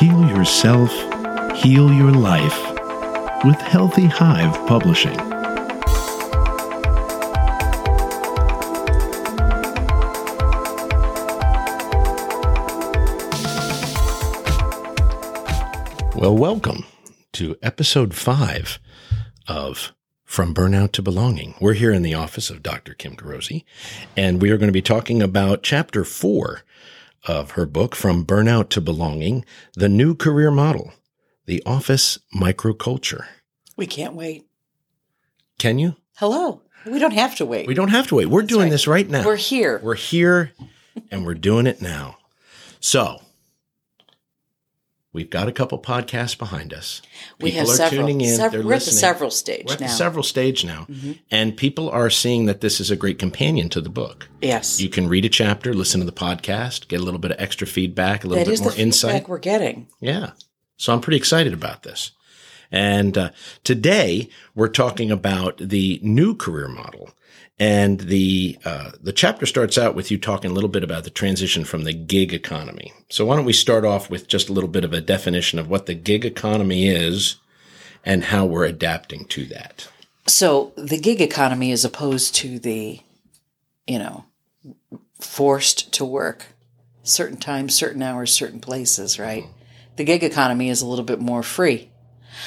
Heal yourself, heal your life with Healthy Hive Publishing. Well, welcome to episode five of From Burnout to Belonging. We're here in the office of Dr. Kim Garosi, and we are going to be talking about chapter four of her book, From Burnout to Belonging The New Career Model, the Office Microculture. We can't wait. Can you? Hello. We don't have to wait. We don't have to wait. We're doing right. this right now. We're here. We're here and we're doing it now. So, we've got a couple podcasts behind us. we have People are several. tuning in. they're we're at the several stage We're at now. the several stage now, and people are seeing that this is a great companion to the book. yes. You can read a chapter, listen to the podcast, get a little bit of extra feedback, a little that bit is more insight. we're getting. Yeah. So I'm pretty excited about this. And uh, today we're talking about the new career model. And the uh, the chapter starts out with you talking a little bit about the transition from the gig economy. So why don't we start off with just a little bit of a definition of what the gig economy is and how we're adapting to that. So the gig economy is opposed to the, you know, forced to work certain times, certain hours, certain places, right? The gig economy is a little bit more free.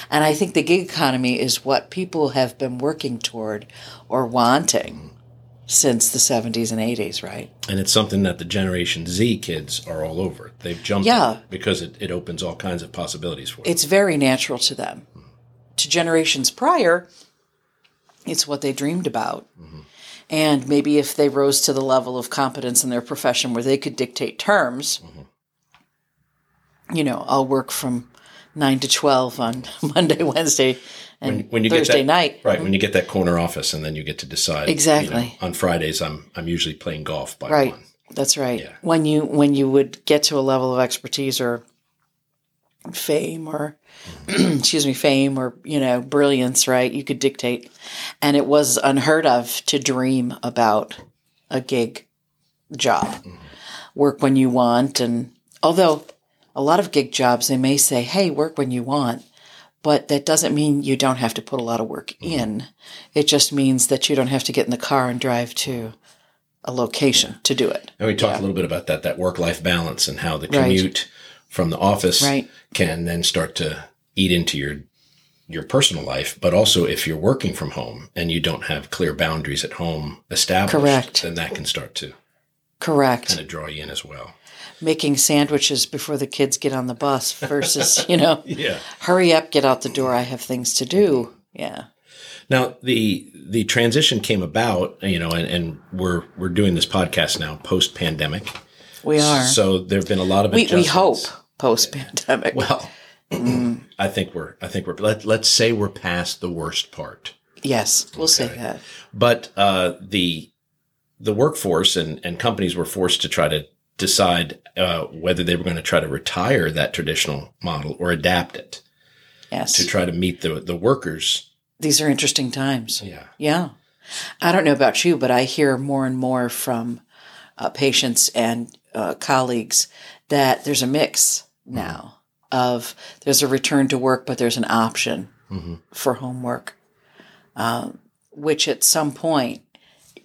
And I think the gig economy is what people have been working toward or wanting since the 70s and 80s, right? And it's something that the Generation Z kids are all over. They've jumped Yeah. it because it, it opens all kinds of possibilities for them. It's very natural to them. To generations prior, it's what they dreamed about. Mm-hmm. And maybe if they rose to the level of competence in their profession where they could dictate terms, mm-hmm. you know, I'll work from nine to 12 on Monday, Wednesday, and when you Thursday get that, night. right? When mm-hmm. you get that corner office, and then you get to decide you Exactly. know, on Fridays, I'm I'm usually playing golf by Right. one. That's right. Yeah. When you when you would get to a level of expertise or fame or mm-hmm. excuse me, fame or you know brilliance, right? You could dictate, and it was unheard of to dream about a gig job, mm-hmm. work when you want, and although a lot of gig jobs they may say, "Hey, work when you want." But that doesn't mean you don't have to put a lot of work mm-hmm. in. It just means that you don't have to get in the car and drive to a location to do it. And we talked a little bit about that that work life balance and how the Right. commute from the office Right. can then start to eat into your your personal life, but also if you're working from home and you don't have clear boundaries at home established, Correct. then that can start to Correct. kind of draw you in as well. Making sandwiches before the kids get on the bus versus, you know, Yeah. hurry up, get out the door. I have things to do. Yeah. Now the the transition came about, you know, and, and we're we're doing this podcast now post pandemic. We are. So there have been a lot of we, we hope post pandemic. Well, I think we're I think we're let, let's say we're past the worst part. yes, we'll say that. But uh, the the workforce and, and companies were forced to try to decide uh, whether they were going to try to retire that traditional model or adapt it Yes. to try to meet the the workers. These are interesting times. Yeah. Yeah. I don't know about you, but I hear more and more from uh, patients and uh, colleagues that there's a mix now of there's a return to work, but there's an option for homework, um, which at some point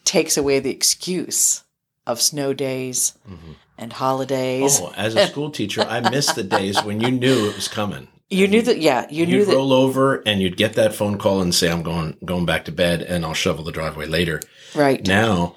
takes away the excuse of snow days mm-hmm. and holidays. Oh, as a school teacher, I missed the days when you knew it was coming. you knew that, yeah, you knew You'd that. roll over and you'd get that phone call and say, "I'm going going back to bed, and I'll shovel the driveway later." right. Now,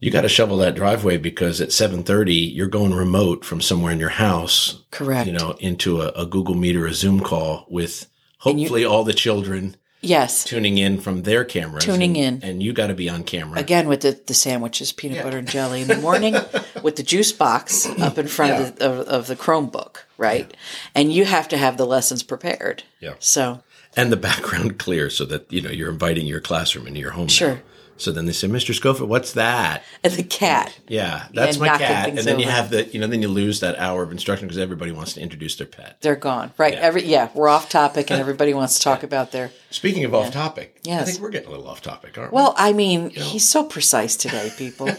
you got to shovel that driveway because at 7:30 you're going remote from somewhere in your house, Correct. you know, into a, a Google Meet or a Zoom call with hopefully all the children yes. tuning in from their cameras. Tuning and, in. and you got to be on camera. Again with the, the sandwiches, peanut butter and jelly in the morning, with the juice box up in front of, the, of, of the Chromebook, right? And you have to have the lessons prepared. Yeah. So and the background clear so that you know you're inviting your classroom into your home. now. So then they say, "Mr. Schofield, what's that?" and the cat, Yeah, that's my cat. And then you have the, you know, then you lose that hour of instruction because everybody wants to introduce their pet. they're gone. Right. Every yeah, we're off topic and everybody wants to talk about their Speaking of off topic, yes. I think we're getting a little off topic, aren't we? Well, I mean, he's so precise today, people.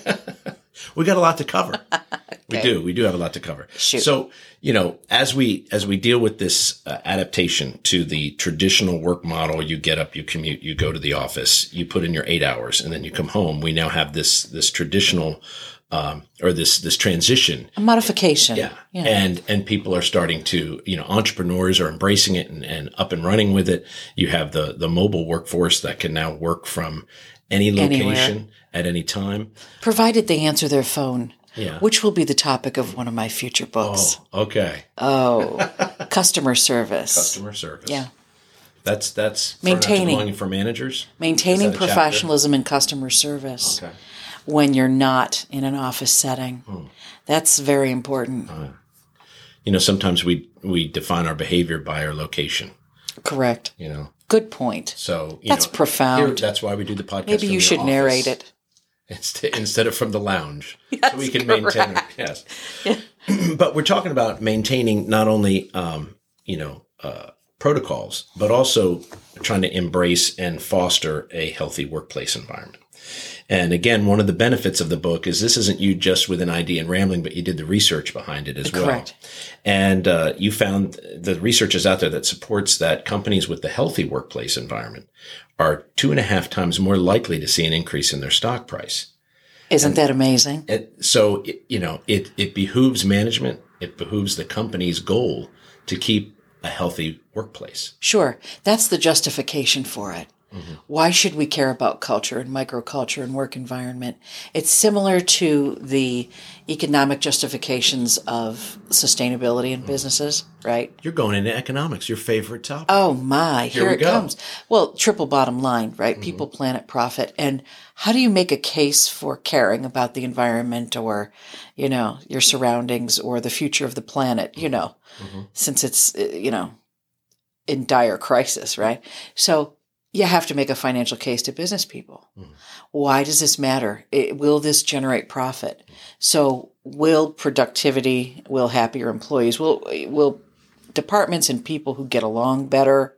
We got a lot to cover. We Okay. do. We do have a lot to cover. Shoot. So, you know, as we as we deal with this uh, adaptation to the traditional work model, you get up, you commute, you go to the office, you put in your eight hours, and then you come home. We now have this this traditional um, or this this transition A modification. yeah. And and people are starting to, you know, entrepreneurs are embracing it and, and up and running with it. You have the the mobile workforce that can now work from any location at any time. Provided they answer their phone, Yeah. which will be the topic of one of my future books. Oh, okay. Oh, customer service. Customer service. Yeah. That's that's for not too Maintaining. for managers. Maintaining chapter? professionalism and customer service Okay. when you're not in an office setting. Hmm. That's very important. You know, sometimes we we define our behavior by our location. Correct. You know, Good point. so you That's know, profound. here- that's why we do the podcast. Maybe you should office. narrate it. Instead, instead of from the lounge. so we can maintain yes. but we're talking about maintaining not only um, you know uh, protocols, but also trying to embrace and foster a healthy workplace environment. And again, one of the benefits of the book is this isn't you just with an idea and rambling, but you did the research behind it as well. Correct. And uh, you found the research is out there that supports that companies with the healthy workplace environment are two and a half times more likely to see an increase in their stock price. Isn't that amazing? It, so, it, you know, it, it behooves management, it behooves the company's goal to keep a healthy workplace. Sure. That's the justification for it. Why should we care about culture and microculture and work environment? It's similar to the economic justifications of sustainability in mm. businesses, right? You're going into economics, your favorite topic. Oh my, here, we it go. comes. Well, triple bottom line, right? Mm-hmm. People, planet, profit. And how do you make a case for caring about the environment or, you know, your surroundings or the future of the planet, you mm-hmm. know, mm-hmm. since it's, uh, you know, in dire crisis, right? So you have to make a financial case to business people. Why does this matter? It, will this generate profit? So will productivity, will happier employees, will, will departments and people who get along better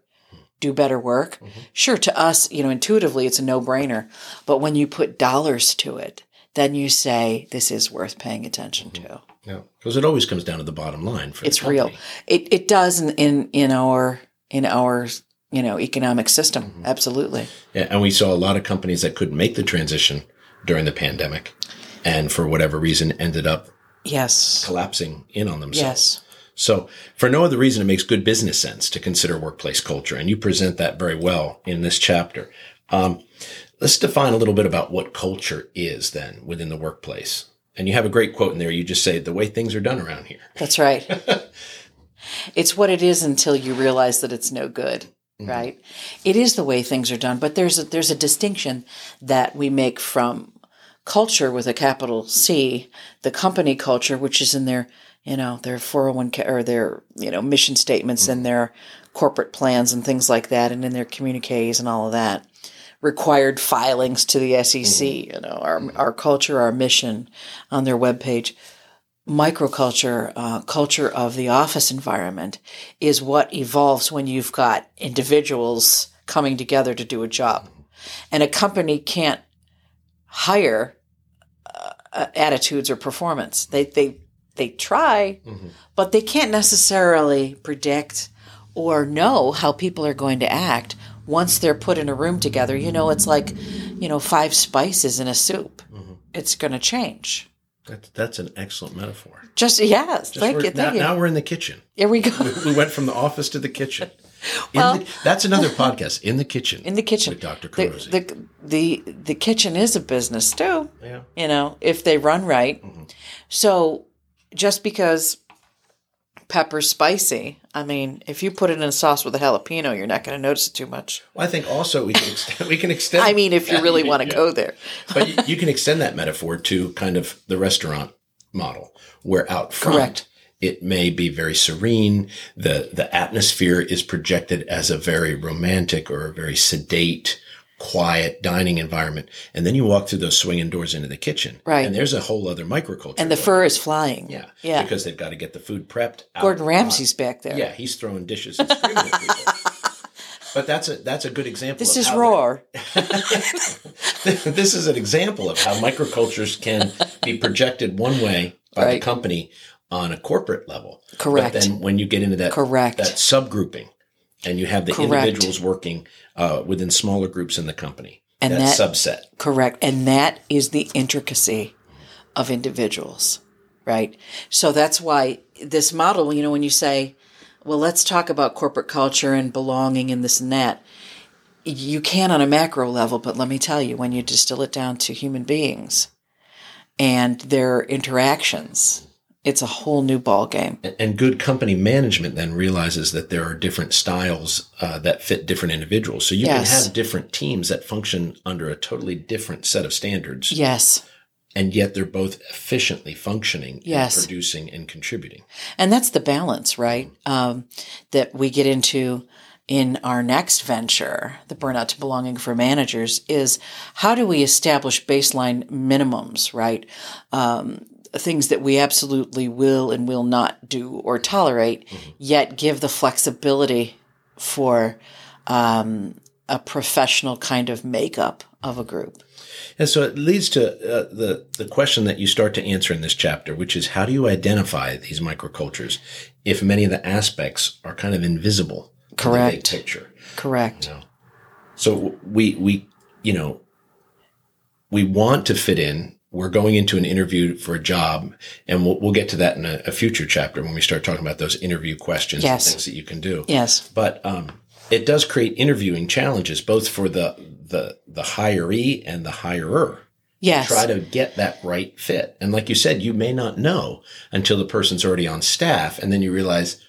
do better work. Sure, to us, you know, intuitively, it's a no brainer. But when you put dollars to it, then you say this is worth paying attention to. Yeah, because it always comes down to the bottom line. For It's real. It it does in in, in our in our you know economic system. Absolutely. Yeah, and we saw a lot of companies that couldn't make the transition during the pandemic, and for whatever reason ended up Yes. collapsing in on themselves. Yes. So, for no other reason, it makes good business sense to consider workplace culture, and you present that very well in this chapter. Um, let's define a little bit about what culture is then within the workplace. And you have a great quote in there. You just say the way things are done around here. That's right. it's what it is until you realize that it's no good, Mm-hmm. right? It is the way things are done, but there's a, there's a distinction that we make from culture with a capital C, the company culture, which is in their you know their 401k or their you know mission statements and mm-hmm. their corporate plans and things like that, and in their communiques and all of that. Required filings to the SEC, mm-hmm. you know, our, our culture, our mission on their webpage microculture, uh, culture of the office environment is what evolves when you've got individuals coming together to do a job. And a company can't hire uh, uh, attitudes or performance. They, they, they try, but they can't necessarily predict or know how people are going to act once they're put in a room together. You know, it's like, you know, five spices in a soup. It's going to change. That, that's an excellent metaphor. Just yes, Just thank you, now, thank you. now we're in the kitchen. Here we go. We went from the office to the kitchen. Well- the, that's another podcast. In the kitchen. in the kitchen. with Dr. The, the the the kitchen is a business too. yeah. You know, if they run right. Mm-hmm. So just because pepper's spicy, I mean, if you put it in a sauce with a jalapeno, you're not going to notice it too much. Well, I think also we can extend, we can extend. I mean, if you really want to Yeah. go there. but you, you can extend that metaphor to kind of the restaurant model, where out front Correct. it may be very serene. the The atmosphere is projected as a very romantic or a very sedate, quiet dining environment, and then you walk through those swinging doors into the kitchen, Right. And there's a whole other microculture, And the fur is flying. yeah, Yeah. because they've got to get the food prepped. Gordon. Ramsay's back there. Yeah, he's throwing dishes and screaming at people. But that's a that's a good example. This is roar. this is an example of how microcultures can be projected one way by the company on a corporate level. Correct. But then when you get into that Correct. that subgrouping, and you have the Correct. individuals working uh, within smaller groups in the company, And that, that- subset. Correct. And that is the intricacy of individuals, right? So that's why this model, you know, when you say, well, let's talk about corporate culture and belonging and this and that, you can on a macro level, but let me tell you, when you distill it down to human beings and their interactions, it's a whole new ball game. And- good company management then realizes that there are different styles uh, that fit different individuals. So you Yes. can have different teams that function under a totally different set of standards, Yes. and yet they're both efficiently functioning, Yes. and producing, and contributing. And that's the balance, right? Um, that we get into in our next venture, the Burnout to Belonging for Managers, is how do we establish baseline minimums, right? Um, things that we absolutely will and will not do or tolerate, yet give the flexibility for um, a professional kind of makeup of a group. And so it leads to uh, the the question that you start to answer in this chapter, which is how do you identify these microcultures if many of the aspects are kind of invisible in the big Correct. picture? Correct. So we we you know we want to fit in. We're going into an interview for a job, and we'll, we'll get to that in a, a future chapter when we start talking about those interview questions Yes. and things that you can do. Yes. But um, it does create interviewing challenges both for the the the hiree and the hirer. Yes. Try to get that right fit. And like you said, you may not know until the person's already on staff, and then you realize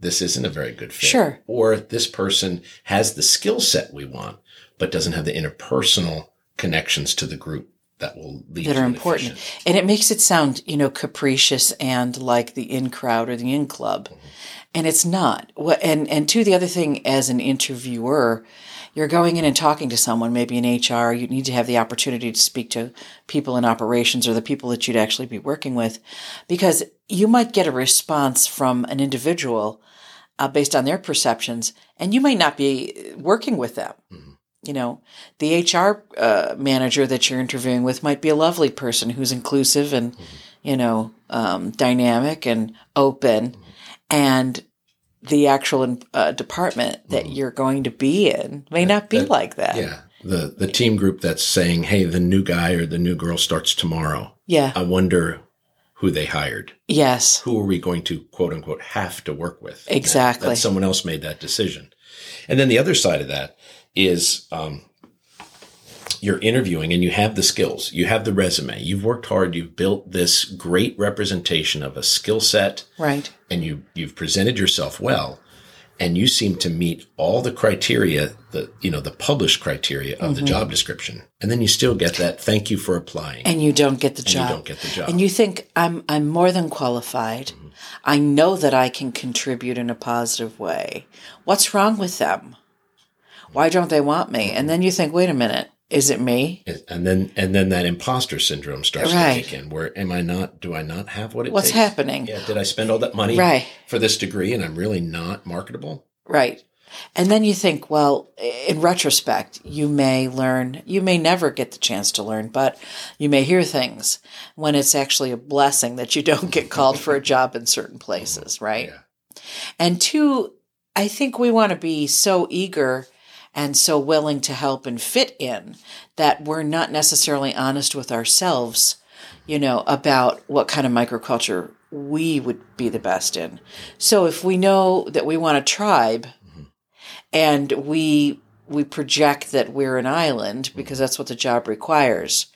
this isn't a very good fit. Sure. Or this person has the skill set we want, but doesn't have the interpersonal connections to the group that will lead that are important. efficient- And it makes it sound, you know, capricious and like the in crowd or the in club. And it's not. What and and to the other thing as an interviewer, you're going in and talking to someone, maybe in HR, you need to have the opportunity to speak to people in operations or the people that you'd actually be working with because you might get a response from an individual uh, based on their perceptions and you might not be working with them you know, the HR uh, manager that you're interviewing with might be a lovely person who's inclusive and, you know, um, dynamic and open. And the actual uh, department that you're going to be in may not be like that. Yeah. The the team group that's saying, hey, the new guy or the new girl starts tomorrow. Yeah. I wonder who they hired. Yes. Who are we going to quote unquote have to work with? That- Exactly. That, someone else made that decision. And then the other side of that is um, you're interviewing and you have the skills, you have the resume, you've worked hard, you've built this great representation of a skill set, Right. and you you've presented yourself well, and you seem to meet all the criteria, the you know the published criteria of the job description, and then you still get that thank you for applying, And you don't get the job. you don't get the job. And you think I'm I'm more than qualified. I know that I can contribute in a positive way. What's wrong with them? Why don't they want me? And then you think, wait a minute, is it me? and then and then that imposter syndrome starts Right. to kick in. Where am I not? Do I not have what it What's takes? happening? Yeah, did I spend all that money Right. for this degree and I'm really not marketable? Right. And then you think, well, in retrospect, you may learn, you may never get the chance to learn, but you may hear things when it's actually a blessing that you don't get called for a job in certain places, mm-hmm. right? Yeah. And two, I think we want to be so eager and so willing to help and fit in that we're not necessarily honest with ourselves, you know, about what kind of microculture we would be the best in. So if we know that we want a tribe and we we project that we're an island because that's what the job requires,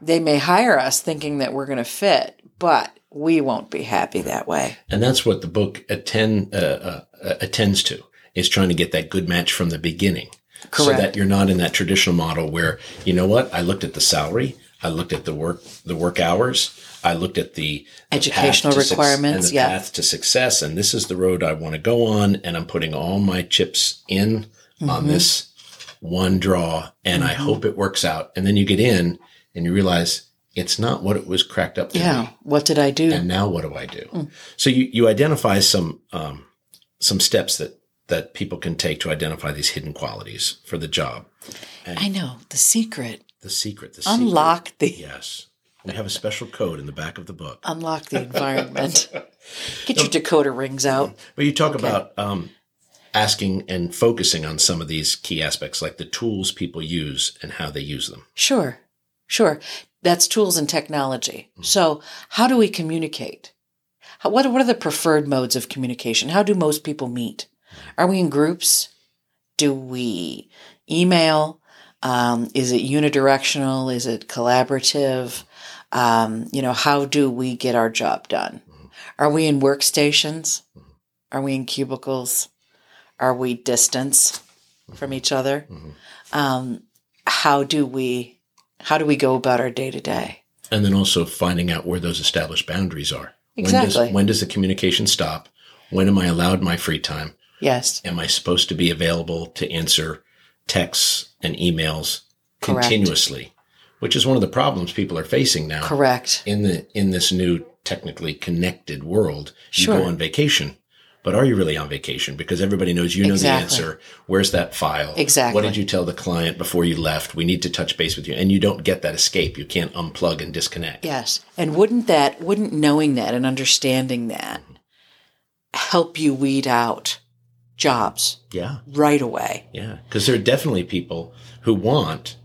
they may hire us thinking that we're going to fit, but we won't be happy that way. And that's what the book attend, uh, uh, uh, attends to is trying to get that good match from the beginning. So that you're not in that traditional model where, you know what? I looked at the salary. I looked at the work, the work hours. I looked at the, the Educational requirements, and the yeah. path to success. And this is the road I want to go on. And I'm putting all my chips in Mm-hmm. on this one draw. And I hope it works out. And then you get in and you realize it's not what it was cracked up to be Yeah. What did I do? and now what do I do? So you, you identify some um, some steps that that people can take to identify these hidden qualities for the job. I know the secret. The secret, the Unlock the. Yes, We have a special code in the back of the book. Unlock the environment. Get your decoder rings out. But you talk about um, asking and focusing on some of these key aspects, like the tools people use and how they use them. Sure, sure. That's tools and technology. So, how do we communicate? How, what, what are the preferred modes of communication? How do most people meet? Are we in groups? Do we email? Um, is it unidirectional? Is it collaborative? Um, you know, how do we get our job done? Are we in workstations? Are we in cubicles? Are we distance from each other? Um, how do we how do we go about our day to day? And then also finding out where those established boundaries are. When Exactly. does, when does the communication stop? When am I allowed my free time? Yes, Am I supposed to be available to answer texts and emails Correct. continuously? Which is one of the problems people are facing now. correct. in the in this new technically connected world you go on vacation but are you really on vacation because everybody knows you know Exactly. the answer where's that file Exactly. what did you tell the client before you left we need to touch base with you and you don't get that escape you can't unplug and disconnect Yes. And wouldn't that, wouldn't knowing that and understanding that help you weed out jobs yeah right away? yeah because there are definitely people who want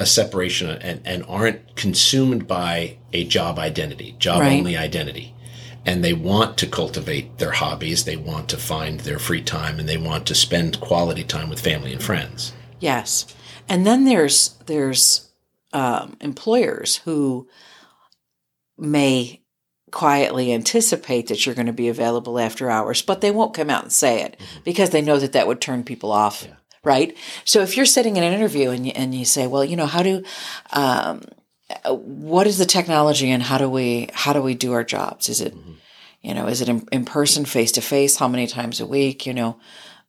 a separation and, and aren't consumed by a job identity job Right. only identity and they want to cultivate their hobbies they want to find their free time and they want to spend quality time with family and friends Yes. And then there's, there's, um, employers who may quietly anticipate that you're going to be available after hours, but they won't come out and say it because they know that that would turn people off. Right. So if you're sitting in an interview and you, and you say, well, you know, how do, um, what is the technology and how do we, how do we do our jobs? Is it, you know, is it in, in person, face to face? How many times a week? You know,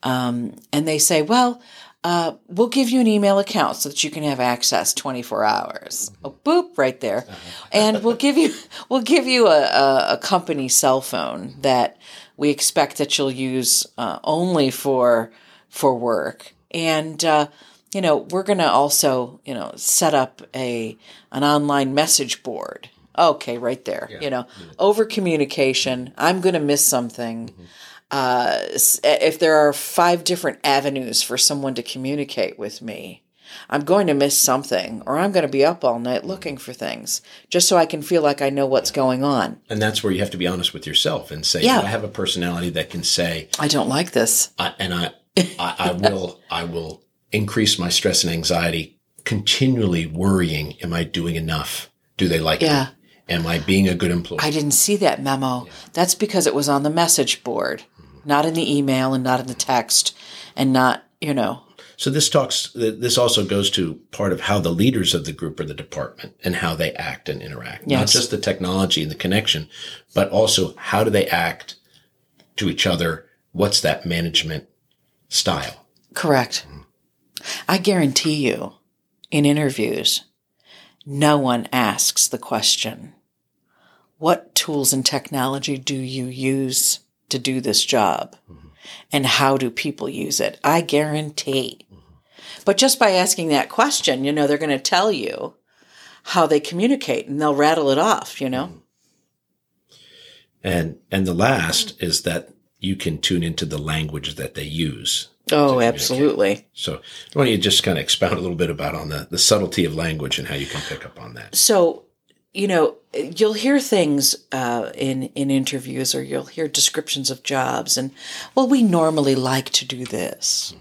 um, and they say, well, uh, we'll give you an email account so that you can have access 24 hours. Oh, boop, right there. And we'll give you, we'll give you a, a, a company cell phone that we expect that you'll use uh, only for, for work. And, uh, you know, we're going to also, you know, set up a, an online message board. Okay, right there. You know, over communication. I'm going to miss something uh, if there are five different avenues for someone to communicate with me, I'm going to miss something, or I'm going to be up all night looking for things just so I can feel like I know what's going on. and that's where you have to be honest with yourself and say Yeah. I have a personality that can say I don't like this. I, and I, I i will i will increase my stress and anxiety continually worrying am i doing enough do they like Yeah. me am i being a good employee I didn't see that memo. That's because it was on the message board, not in the email and not in the text, and not, you know, So this talks, this also goes to part of how the leaders of the group or the department and how they act and interact. Not just the technology and the connection, but also how do they act to each other? What's that management style? Correct. I guarantee you, in interviews, no one asks the question, What tools and technology do you use to do this job? And how do people use it? I guarantee. But just by asking that question, you know, they're going to tell you how they communicate and they'll rattle it off, you know? And, and the last is that you can tune into the language that they use. Oh, absolutely. So why don't you just kind of expound a little bit about on the, the subtlety of language and how you can pick up on that? so you know you'll hear things uh, in in interviews or you'll hear descriptions of jobs and well we normally like to do this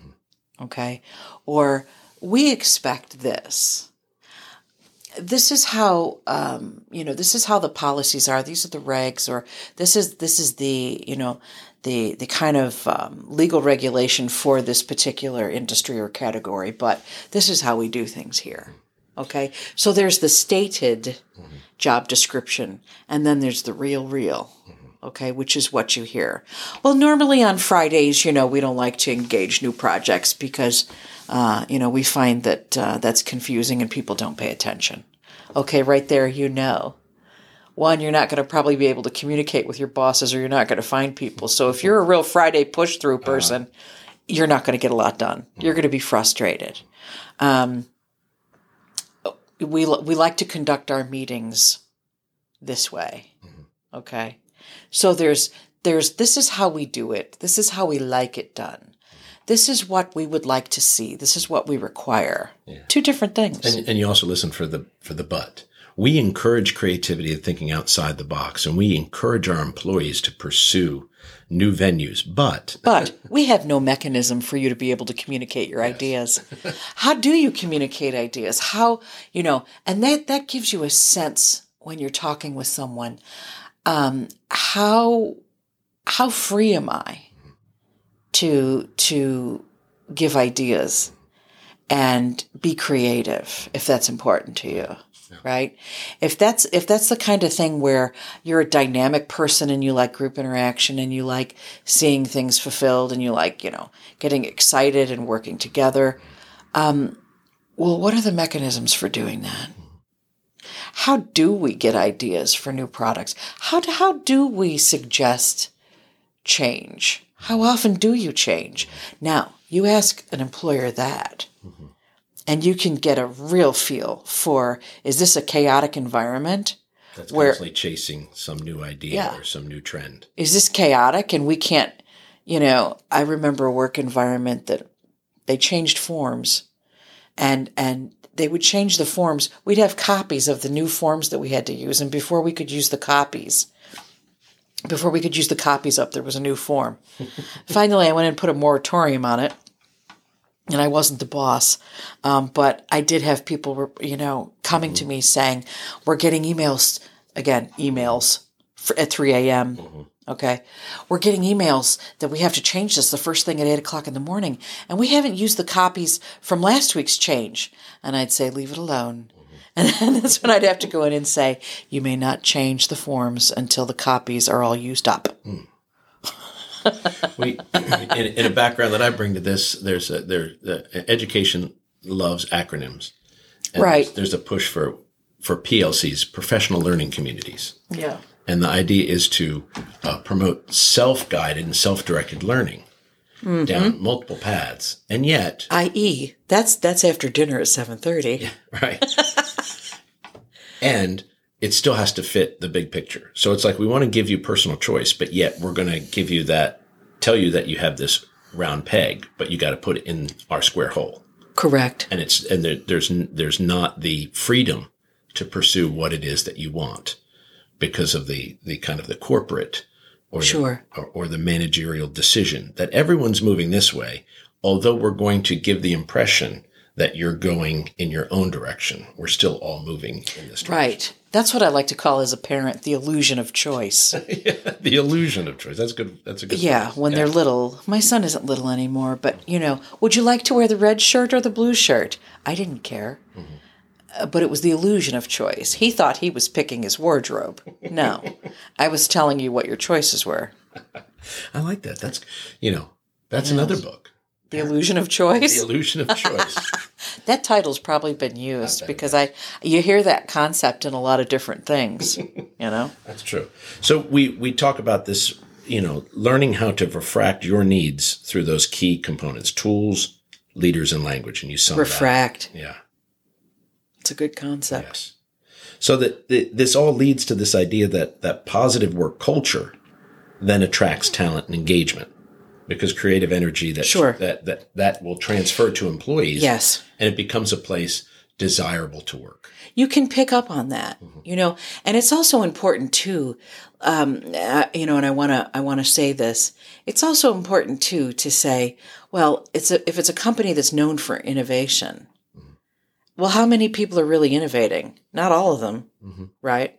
okay? Or we expect this. This is how um, you know this is how the policies are. These are the regs or this is this is the you know the the kind of um, legal regulation for this particular industry or category but this is how we do things here okay? So there's the stated job description and then there's the real real okay which is what you hear. Well normally on fridays you know we don't like to engage new projects because uh, you know we find that uh, that's confusing and people don't pay attention. Okay right there you know. One you're not going to probably be able to communicate with your bosses or you're not going to find people. So if you're a real friday push through person you're not going to get a lot done. You're going to be frustrated. Um, we we like to conduct our meetings this way. Mm-hmm. Okay. So there's there's this is how we do it. This is how we like it done. This is what we would like to see. This is what we require. Two different things. And, and you also listen for the for the but. We encourage creativity and thinking outside the box, and we encourage our employees to pursue new venues. But but we have no mechanism for you to be able to communicate your ideas. How do you communicate ideas? How you know? And that that gives you a sense when you're talking with someone. Um, how how free am I to to give ideas and be creative if that's important to you right? If that's if that's the kind of thing where you're a dynamic person and you like group interaction and you like seeing things fulfilled and you like you know getting excited and working together um, well what are the mechanisms for doing that? How do we get ideas for new products? How do, how do we suggest change? How often do you change? Now you ask an employer that and you can get a real feel for is this a chaotic environment that's where- constantly chasing some new idea Yeah. or some new trend. is this chaotic? And we can't you know i remember a work environment that they changed forms and and they would change the forms. We'd have copies of the new forms that we had to use. And before we could use the copies before we could use the copies up there was a new form. Finally i went and put a moratorium on it and I wasn't the boss, um, but I did have people, you know, coming to mm-hmm. me saying, "We're getting emails again, emails at 3 a.m. Mm-hmm. Okay, we're getting emails that we have to change this the first thing at eight o'clock in the morning, and we haven't used the copies from last week's change." And I'd say, "Leave it alone." Mm-hmm. And then that's when I'd have to go in and say, "You may not change the forms until the copies are all used up." Hmm. we in, in a background that I bring to this, there's a there the education loves acronyms. And Right. There's, there's a push for for PLCs, professional learning communities, Yeah. and the idea is to uh, promote self-guided and self-directed learning down multiple paths, and yet, I.e., that's that's after dinner at seven thirty. right, and it still has to fit the big picture. So it's like we want to give you personal choice, but yet we're going to give you that, tell you that you have this round peg, but you got to put it in our square hole. Correct. and it's and there, there's there's not the freedom to pursue what it is that you want because of the the kind of the corporate or Sure. the, or, or the managerial decision that everyone's moving this way although we're going to give the impression that you're going in your own direction we're still all moving in this direction Right. That's what I like to call as a parent the illusion of choice. the illusion of choice that's good that's a good Yeah, phrase. when they're little. My son isn't little anymore, but you know, would you like to wear the red shirt or the blue shirt? I didn't care. Uh, but it was the illusion of choice. He thought he was picking his wardrobe. No, I was telling you what your choices were. i like that that's you know that's another book The illusion of Choice? the illusion of choice That title's probably been used because I you hear that concept in a lot of different things, you know. That's true. So we we talk about this, you know, learning how to refract your needs through those key components: tools, leaders, and language. And you sum. Refract. Yeah. It's a good concept. Yes. So that this all leads to this idea that that positive work culture then attracts talent and engagement because creative energy that Sure. that that that will transfer to employees. Yes. and it becomes a place desirable to work. you can pick up on that you know? And it's also important too um, uh, you know and i want to i want to say this. It's also important too to say well it's a, if it's a company that's known for innovation well how many people are really innovating? Not all of them right?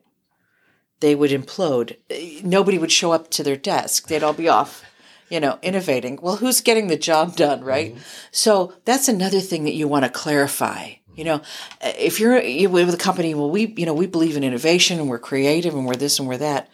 They would implode. Nobody would show up to their desk. They'd all be off you know innovating. Well who's getting the job done right? Mm-hmm. So that's another thing that you want to clarify you know. Uh, if you're you with a company well we you know we believe in innovation and we're creative and we're this and we're that.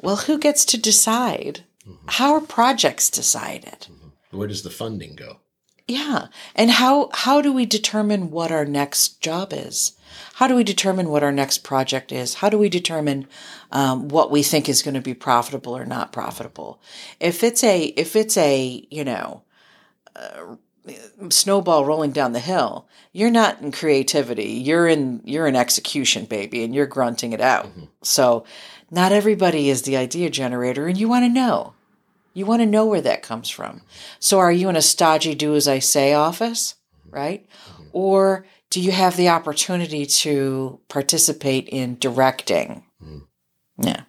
Well who gets to decide? Mm-hmm. How are projects decided? Mm-hmm. Where does the funding go? yeah. And how how do we determine what our next job is? How do we determine what our next project is? How do we determine um, what we think is going to be profitable or not profitable? If it's a if it's a you know uh, snowball rolling down the hill. You're not in creativity. You're in you're in execution, baby, and you're grunting it out. So not everybody is the idea generator, and you want to know. You want to know where that comes from. So are you in a stodgy do as I say office, right? Or do you have the opportunity to participate in directing? Yeah.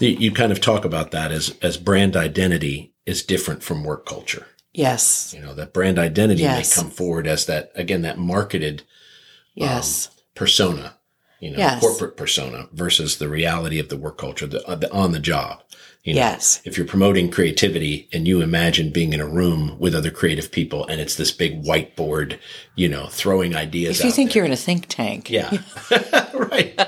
The- You kind of talk about that as as brand identity is different from work culture. Yes. You know, that brand identity Yes. may come forward as that again that marketed Yes. persona, you know, Yes. corporate persona versus the reality of the work culture, the, uh, the on the job. You know, Yes. If you're promoting creativity and you imagine being in a room with other creative people and it's this big whiteboard, you know, throwing ideas. if you think there. you're in a think tank yeah, right,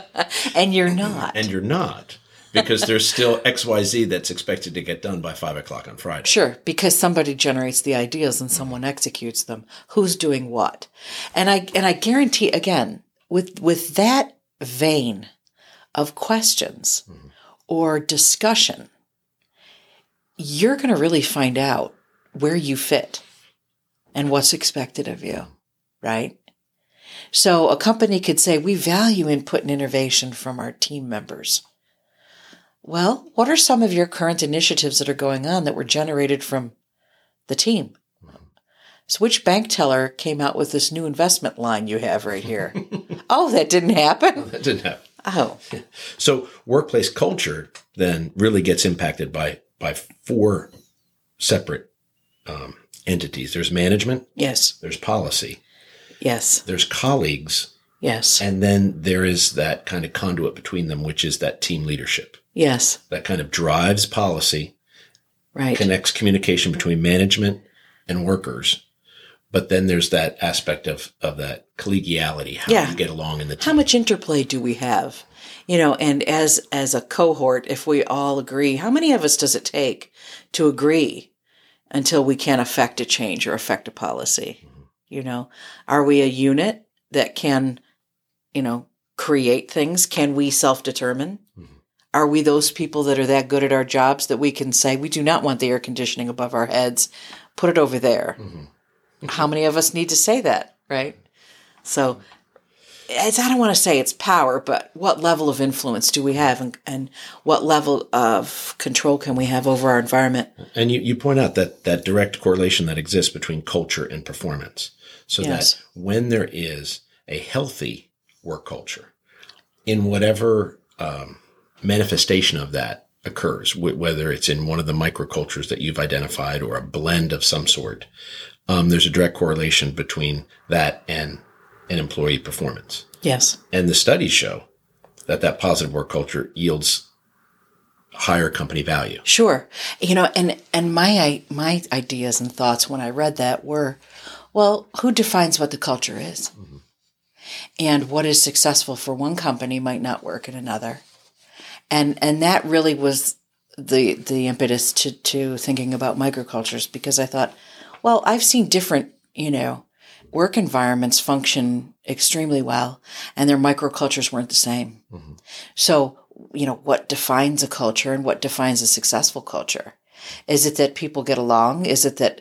and you're not. and you're not because there's still X Y Z that's expected to get done by five o'clock on Friday. Sure, because somebody generates the ideas and someone executes them. Who's doing what? And I and I guarantee again, with with that vein of questions mm-hmm. or discussion, you're going to really find out where you fit and what's expected of you, right? So a company could say, we value input and innovation from our team members. Well, what are some of your current initiatives that are going on that were generated from the team? Mm-hmm. So which bank teller came out with this new investment line you have right here? oh, that didn't happen? Oh, that didn't happen. Oh, So workplace culture then really gets impacted by by four separate um, entities. There's management, yes, there's policy, yes, there's colleagues, yes, and then there is that kind of conduit between them, which is that team leadership. Yes, that kind of drives policy, right. connects communication between management and workers. But then there's that aspect of of that collegiality, how Yeah. you get along in the team. How much interplay do we have? You know, and as as a cohort, if we all agree, how many of us does it take to agree until we can affect a change or affect a policy? Mm-hmm. You know, are we a unit that can, you know, create things? Can we self determine? Mm-hmm. Are we those people that are that good at our jobs that we can say, we do not want the air conditioning above our heads, put it over there? Mm-hmm. How many of us need to say that, right? So it's, I don't want to say it's power, but what level of influence do we have and, and what level of control can we have over our environment? And you, you point out that that direct correlation that exists between culture and performance. So Yes. that when there is a healthy work culture, in whatever um, manifestation of that occurs, wh- whether it's in one of the microcultures that you've identified or a blend of some sort, um, there's a direct correlation between that and an employee performance. Yes. And the studies show that that positive work culture yields higher company value. Sure. You know, and and my my ideas and thoughts when I read that were, well, who defines what the culture is? And what is successful for one company might not work in another. And and that really was the the impetus to to thinking about microcultures because I thought, well, I've seen different, you know, work environments function extremely well and their microcultures weren't the same. So, you know, what defines a culture and what defines a successful culture? Is it that people get along? Is it that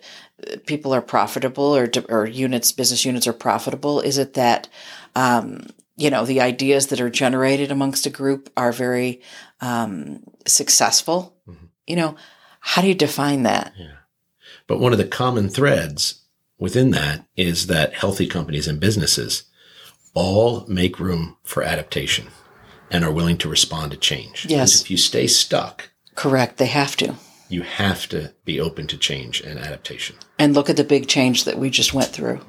uh, people are profitable or, or units, business units are profitable? Is it that, um, you know, the ideas that are generated amongst a group are very um, successful? You know, how do you define that? But one of the common threads within that is that healthy companies and businesses all make room for adaptation and are willing to respond to change. Yes. If you stay stuck, Correct. They have to. you have to be open to change and adaptation. And look at the big change that we just went through.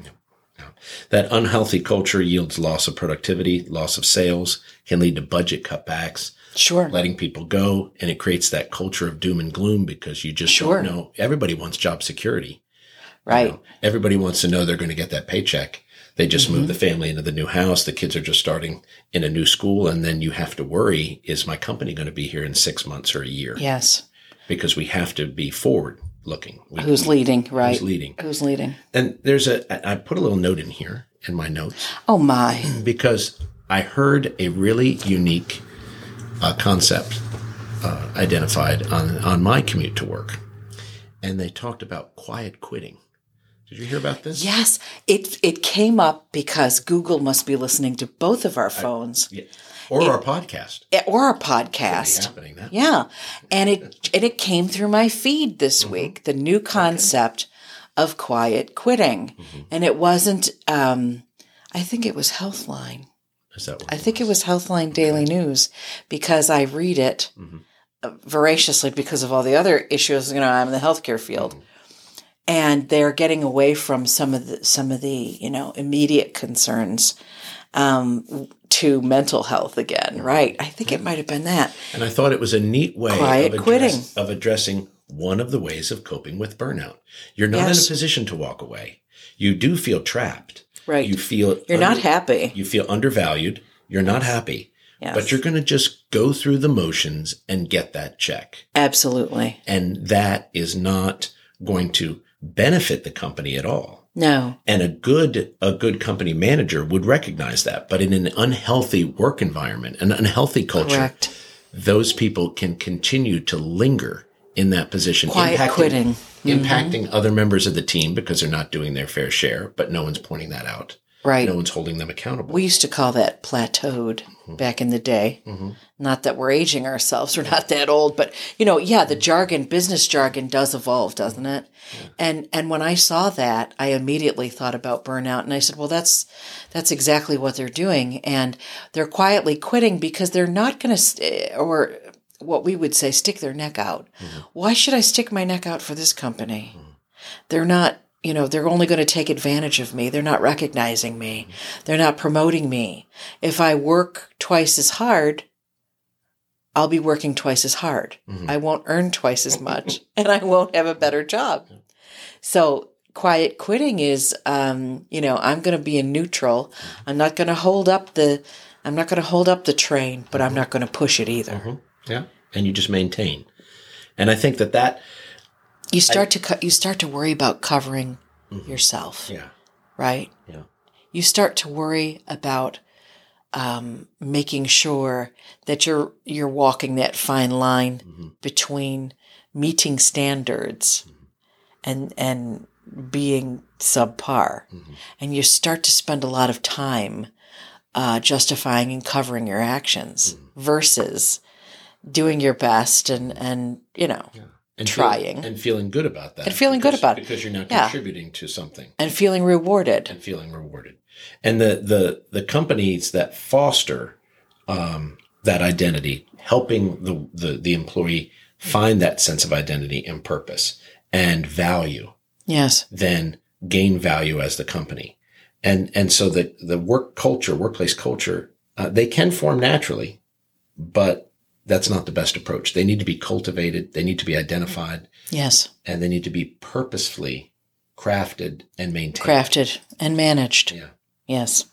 That unhealthy culture yields loss of productivity, loss of sales, can lead to budget cutbacks, Sure. letting people go, and it creates that culture of doom and gloom because you just Sure. don't know. Everybody wants job security. Right. You know, everybody wants to know they're going to get that paycheck. They just Mm-hmm. moved the family into the new house. The kids are just starting in a new school. And then you have to worry, is my company going to be here in six months or a year? Yes. Because we have to be forward looking. We, Who's leading? Right. who's leading? Who's leading? And there's a, I put a little note in here in my notes Oh my. because I heard a really unique uh, concept uh, identified on, on my commute to work. And they talked about quiet quitting. Did you hear about this? Yes, it it came up because Google must be listening to both of our phones Yeah. Or our podcast. or our podcast. happening. Yeah, and it and it came through my feed this Mm-hmm. week. The new concept of quiet quitting, Mm-hmm. and it wasn't. Um, I think it was Healthline. Is that what I think it was Healthline Daily News because I read it Mhm. uh, voraciously because of all the other issues. You know, I'm in the healthcare field, Mm-hmm. and they're getting away from some of the some of the you know immediate concerns um, to mental health again. Right? I think it might have been that. And I thought it was a neat way Quiet of, quitting. of addressing one of the ways of coping with burnout. You're not Yes. in a position to walk away. You do feel trapped. Right? You feel You're not happy. You feel undervalued. You're not happy. Yes. But you're going to just go through the motions and get that check. absolutely And that is not going to benefit the company at all. no. And a good, a good company manager would recognize that. But in an unhealthy work environment, an unhealthy culture, Correct. those people can continue to linger in that position. Quiet impacting- quitting. Mm-hmm. Impacting other members of the team because they're not doing their fair share, but no one's pointing that out. Right. No one's holding them accountable. We used to call that plateaued mm-hmm. back in the day. Mhm. Not that we're aging ourselves, we're not that old, but you know, yeah, the mm-hmm. jargon, business jargon does evolve, doesn't it? And and when I saw that, I immediately thought about burnout and I said, well, that's that's exactly what they're doing and they're quietly quitting because they're not going to st- or what we would say stick their neck out. Mm-hmm. Why should I stick my neck out for this company? Mm-hmm. They're not you know, they're only going to take advantage of me. They're not recognizing me. Mm-hmm. They're not promoting me. If I work twice as hard, I'll be working twice as hard. Mhm. I won't earn twice as much and I won't have a better job. So quiet quitting is, um, you know, I'm going to be in neutral. I'm not going to hold up the, I'm not going to hold up the train, but I'm not going to push it either. Yeah. And you just maintain. And I think that that, You start to, co- you start to worry about covering yourself. yeah, right? Yeah. You start to worry about um, making sure that you're you're walking that fine line Mhm. between meeting standards and and being subpar, Mhm. and you start to spend a lot of time uh, justifying and covering your actions versus doing your best and and you know and Trying. feel- and feeling good about that, And feeling good about it. because you're not Yeah. contributing to something and feeling rewarded. and feeling rewarded. And the the the companies that foster um, that identity, helping the, the the employee find that sense of identity and purpose and value, Yes, then gain value as the company. And and so the the work culture, workplace culture, uh, they can form naturally, but that's not the best approach. They need to be cultivated. They need to be identified yes, and they need to be purposefully crafted and maintained. crafted and managed. Yeah. Yes.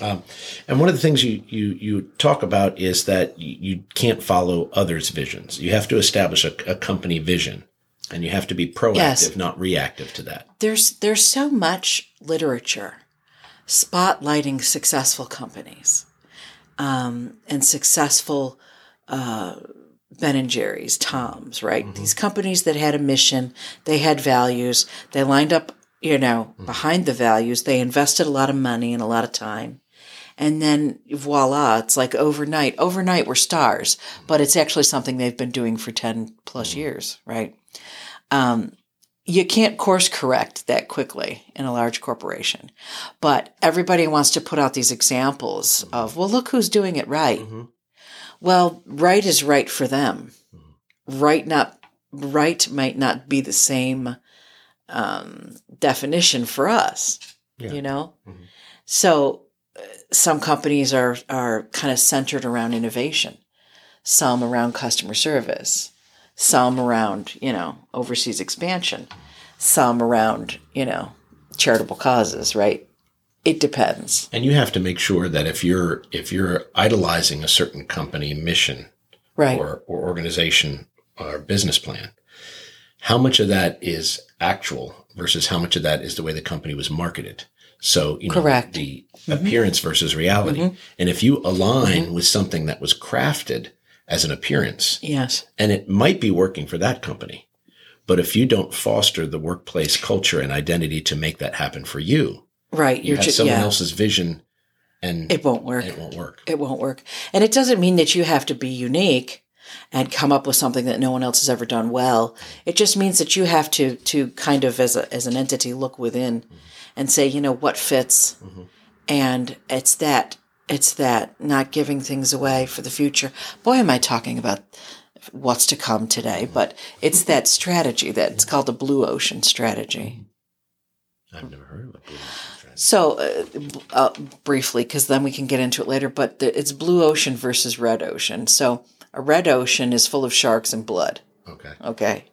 Um, and one of the things you, you, you talk about is that you, can't follow others' visions. You have to establish a, a company vision and you have to be proactive, Yes. not reactive to that. there's there's so much literature spotlighting successful companies um, and successful uh, Ben and Jerry's, Tom's, right? These companies that had a mission, they had values, they lined up, you know, behind the values, they invested a lot of money and a lot of time. And then voila, it's like overnight. Overnight, we're stars, but it's actually something they've been doing for 10 plus years, right? Um, you can't course correct that quickly in a large corporation. But everybody wants to put out these examples of, well, look who's doing it right. Mhm. Well, right is right for them. Right not right might not be the same um, definition for us. Yeah. You know, Mhm. so uh, some companies are are kind of centered around innovation, some around customer service, some around you know overseas expansion, some around you know charitable causes. Right? It depends. And you have to make sure that if you're, if you're idolizing a certain company mission Right? or, or organization or business plan, how much of that is actual versus how much of that is the way the company was marketed. So, you know, Correct. the mm-hmm. appearance versus reality. Mm-hmm. And if you align mm-hmm. with something that was crafted as an appearance, yes. and it might be working for that company, But if you don't foster the workplace culture and identity to make that happen for you, Right. you You're have just someone yeah. else's vision and It won't work. it won't work. It won't work. And it doesn't mean that you have to be unique and come up with something that no one else has ever done well. It just means that you have to to kind of as a as an entity look within mm-hmm. and say, you know, what fits. Mm-hmm. And it's that it's that not giving things away for the future. Boy, am I talking about what's to come today, mm-hmm. but it's that strategy that it's called the blue ocean strategy. I've never heard of a blue ocean strategy. So, uh, uh, briefly, because then we can get into it later, but the, it's blue ocean versus red ocean. So, a red ocean is full of sharks and blood. Okay. Okay.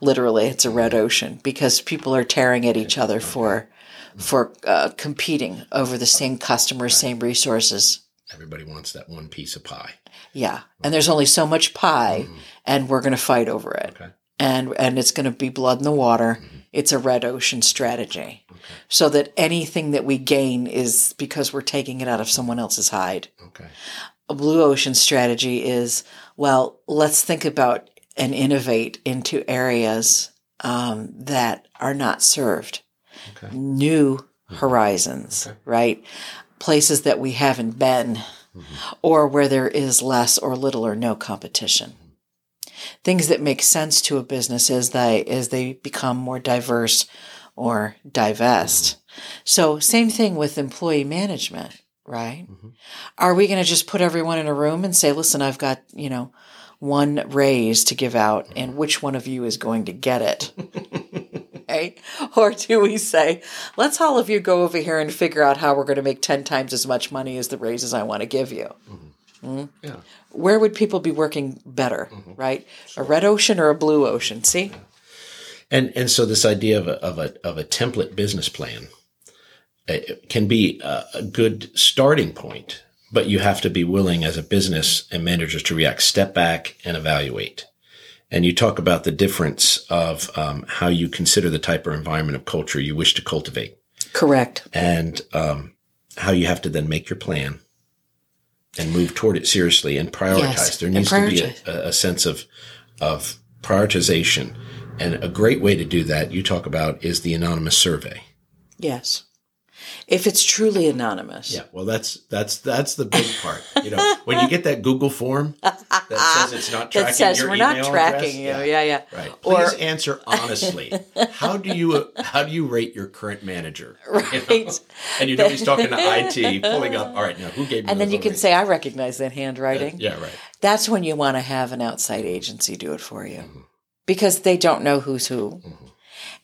Literally, it's a red ocean because people are tearing at each other for for uh, competing over the same customers, same resources. Everybody wants that one piece of pie. Yeah, and there's only so much pie, and we're going to fight over it, Okay. and and it's going to be blood in the water. It's a red ocean strategy, so that anything that we gain is because we're taking it out of someone else's hide. Okay. A blue ocean strategy is well, let's think about and innovate into areas um, that are not served, Okay. new horizons, right? Places that we haven't been, or where there is less or little or no competition. Things that make sense to a business as they as they become more diverse or divest. So same thing with employee management, right? Mm-hmm. Are we going to just put everyone in a room and say, "Listen, I've got, you know, one raise to give out and mm-hmm. which one of you is going to get it?" right? Or do we say, let's all of you go over here and figure out how we're going to make 10 times as much money as the raises I want to give you? Mm-hmm. Hmm? Yeah. Where would people be working better, right? A red ocean or a blue ocean? See? And and so this idea of a of a of a template business plan uh, can be a, a good starting point, but you have to be willing as a business and managers to react, step back, and evaluate. And you talk about the difference of um, how you consider the type or environment of culture you wish to cultivate, Correct. and um, how you have to then make your plan and move toward it seriously and prioritize. Yes, There needs to be a, a sense of of prioritization, and a great way to do that you talk about is the anonymous survey. Yes. If it's truly anonymous. Yeah, well, that's that's that's the big part. You know, when you get that Google form that says it's not tracking That says we're not tracking you. Yeah, yeah. Right. Or- Please answer honestly. How do you how do you rate your current manager? You know? Right. And you know he's talking to IT, pulling up. All right, now who gave? And then you can say, I recognize that handwriting. Yeah, right. That's when you want to have an outside agency do it for you Mm-hmm. because they don't know who's who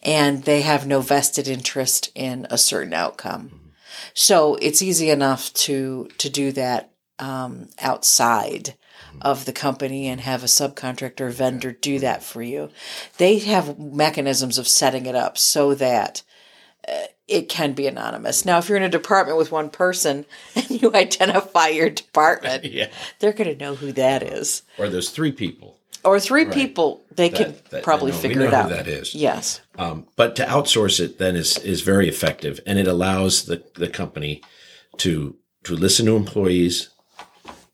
and they have no vested interest in a certain outcome. So it's easy enough to to do that um, outside of the company and have a subcontractor or vendor do that for you. They have mechanisms of setting it up so that uh, it can be anonymous. Now, if you're in a department with one person and you identify your department, Yeah. they're going to know who that is. Or there's three people. Or three people, they can That- that- probably know- figure it out. that is. Yes. Um, but to outsource it then is is very effective, and it allows the the company to to listen to employees,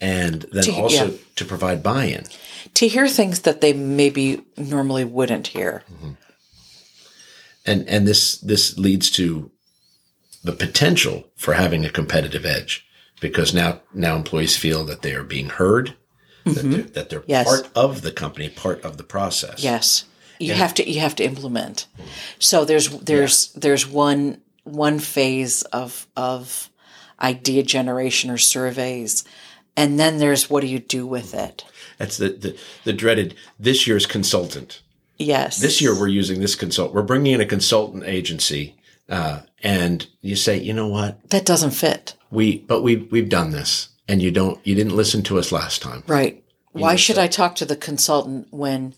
and then To- also yeah. to provide buy-in. To hear things that they maybe normally wouldn't hear. and and this this leads to the potential for having a competitive edge because now now employees feel that they are being heard that they're, that they're Mm-hmm. Yes. part of the company part of the process Yes. You have to you have to implement. So there's there's there's one one phase of of idea generation or surveys and then there's what do you do with it? that's the, the the dreaded this year's consultant Yes. this year we're using this consult we're bringing in a consultant agency uh, and you say you know what that doesn't fit. we but we we've done this and you don't you didn't listen to us last time Right. Why should I talk to the consultant when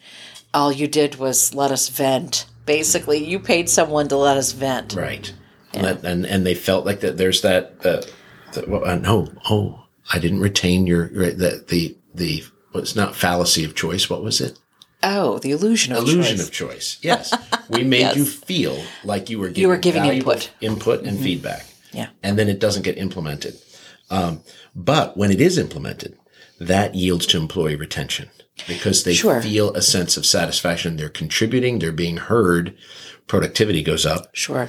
all you did was let us vent? Basically, you paid someone to let us vent. Right. And, that, and and they felt like that. There's that. Uh, the, well, uh, no. Oh, I didn't retain your the the the. What's not fallacy of choice? What was it? Oh, the illusion of choice. Illusion choice. of choice. Yes, we made Yes. you feel like you were giving you were giving input. input and feedback. Yeah. and then it doesn't get implemented. Um, but when it is implemented, that yields to employee retention because they Sure. feel a sense of satisfaction. They're contributing. They're being heard. Productivity goes up. Sure.